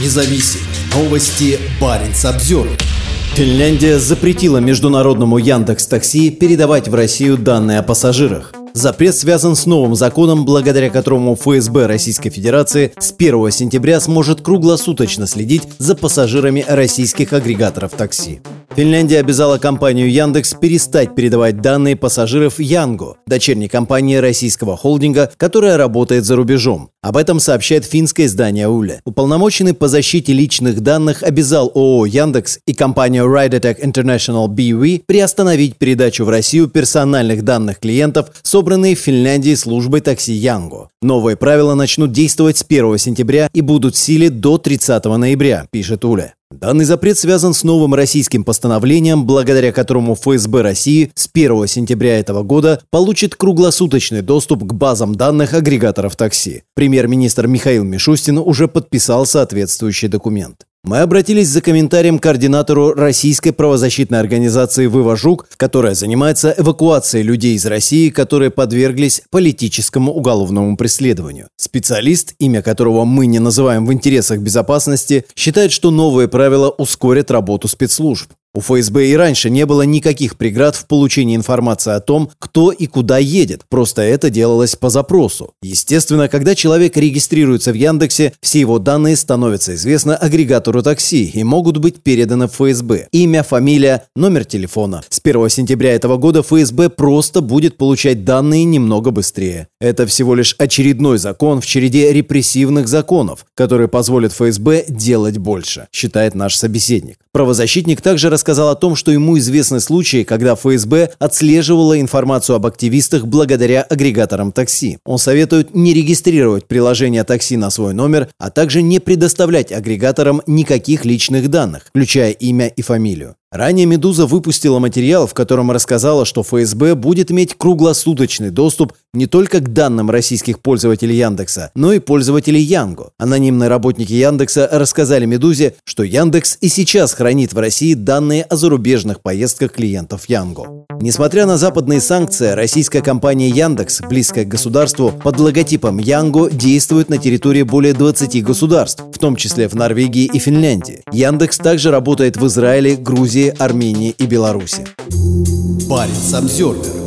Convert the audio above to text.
независим. Новости Баренц обзор. Финляндия запретила международному Яндекс Такси передавать в Россию данные о пассажирах. Запрет связан с новым законом, благодаря которому ФСБ Российской Федерации с 1 сентября сможет круглосуточно следить за пассажирами российских агрегаторов такси. Финляндия обязала компанию Яндекс перестать передавать данные пассажиров Янго, дочерней компании российского холдинга, которая работает за рубежом. Об этом сообщает финское издание Уле. Уполномоченный по защите личных данных обязал ООО Яндекс и компанию Rideattack International BV приостановить передачу в Россию персональных данных клиентов, собранные в Финляндии службой такси Янго. Новые правила начнут действовать с 1 сентября и будут в силе до 30 ноября, пишет Уля. Данный запрет связан с новым российским постановлением, благодаря которому ФСБ России с 1 сентября этого года получит круглосуточный доступ к базам данных агрегаторов такси. Премьер-министр Михаил Мишустин уже подписал соответствующий документ. Мы обратились за комментарием к координатору российской правозащитной организации «Вывожук», которая занимается эвакуацией людей из России, которые подверглись политическому уголовному преследованию. Специалист, имя которого мы не называем в интересах безопасности, считает, что новые правила ускорят работу спецслужб. У ФСБ и раньше не было никаких преград в получении информации о том, кто и куда едет, просто это делалось по запросу. Естественно, когда человек регистрируется в Яндексе, все его данные становятся известны агрегатору такси и могут быть переданы в ФСБ. Имя, фамилия, номер телефона. С 1 сентября этого года ФСБ просто будет получать данные немного быстрее. Это всего лишь очередной закон в череде репрессивных законов, которые позволят ФСБ делать больше, считает наш собеседник. Правозащитник также рассказал о том, что ему известны случаи, когда ФСБ отслеживала информацию об активистах благодаря агрегаторам такси. Он советует не регистрировать приложение такси на свой номер, а также не предоставлять агрегаторам никаких личных данных, включая имя и фамилию. Ранее «Медуза» выпустила материал, в котором рассказала, что ФСБ будет иметь круглосуточный доступ не только к данным российских пользователей Яндекса, но и пользователей Янго. Анонимные работники Яндекса рассказали «Медузе», что Яндекс и сейчас хранит в России данные о зарубежных поездках клиентов Янго. Несмотря на западные санкции, российская компания Яндекс, близкая к государству, под логотипом Янго действует на территории более 20 государств, в том числе в Норвегии и Финляндии. Яндекс также работает в Израиле, Грузии, Армении и Беларуси. Парень Обзервер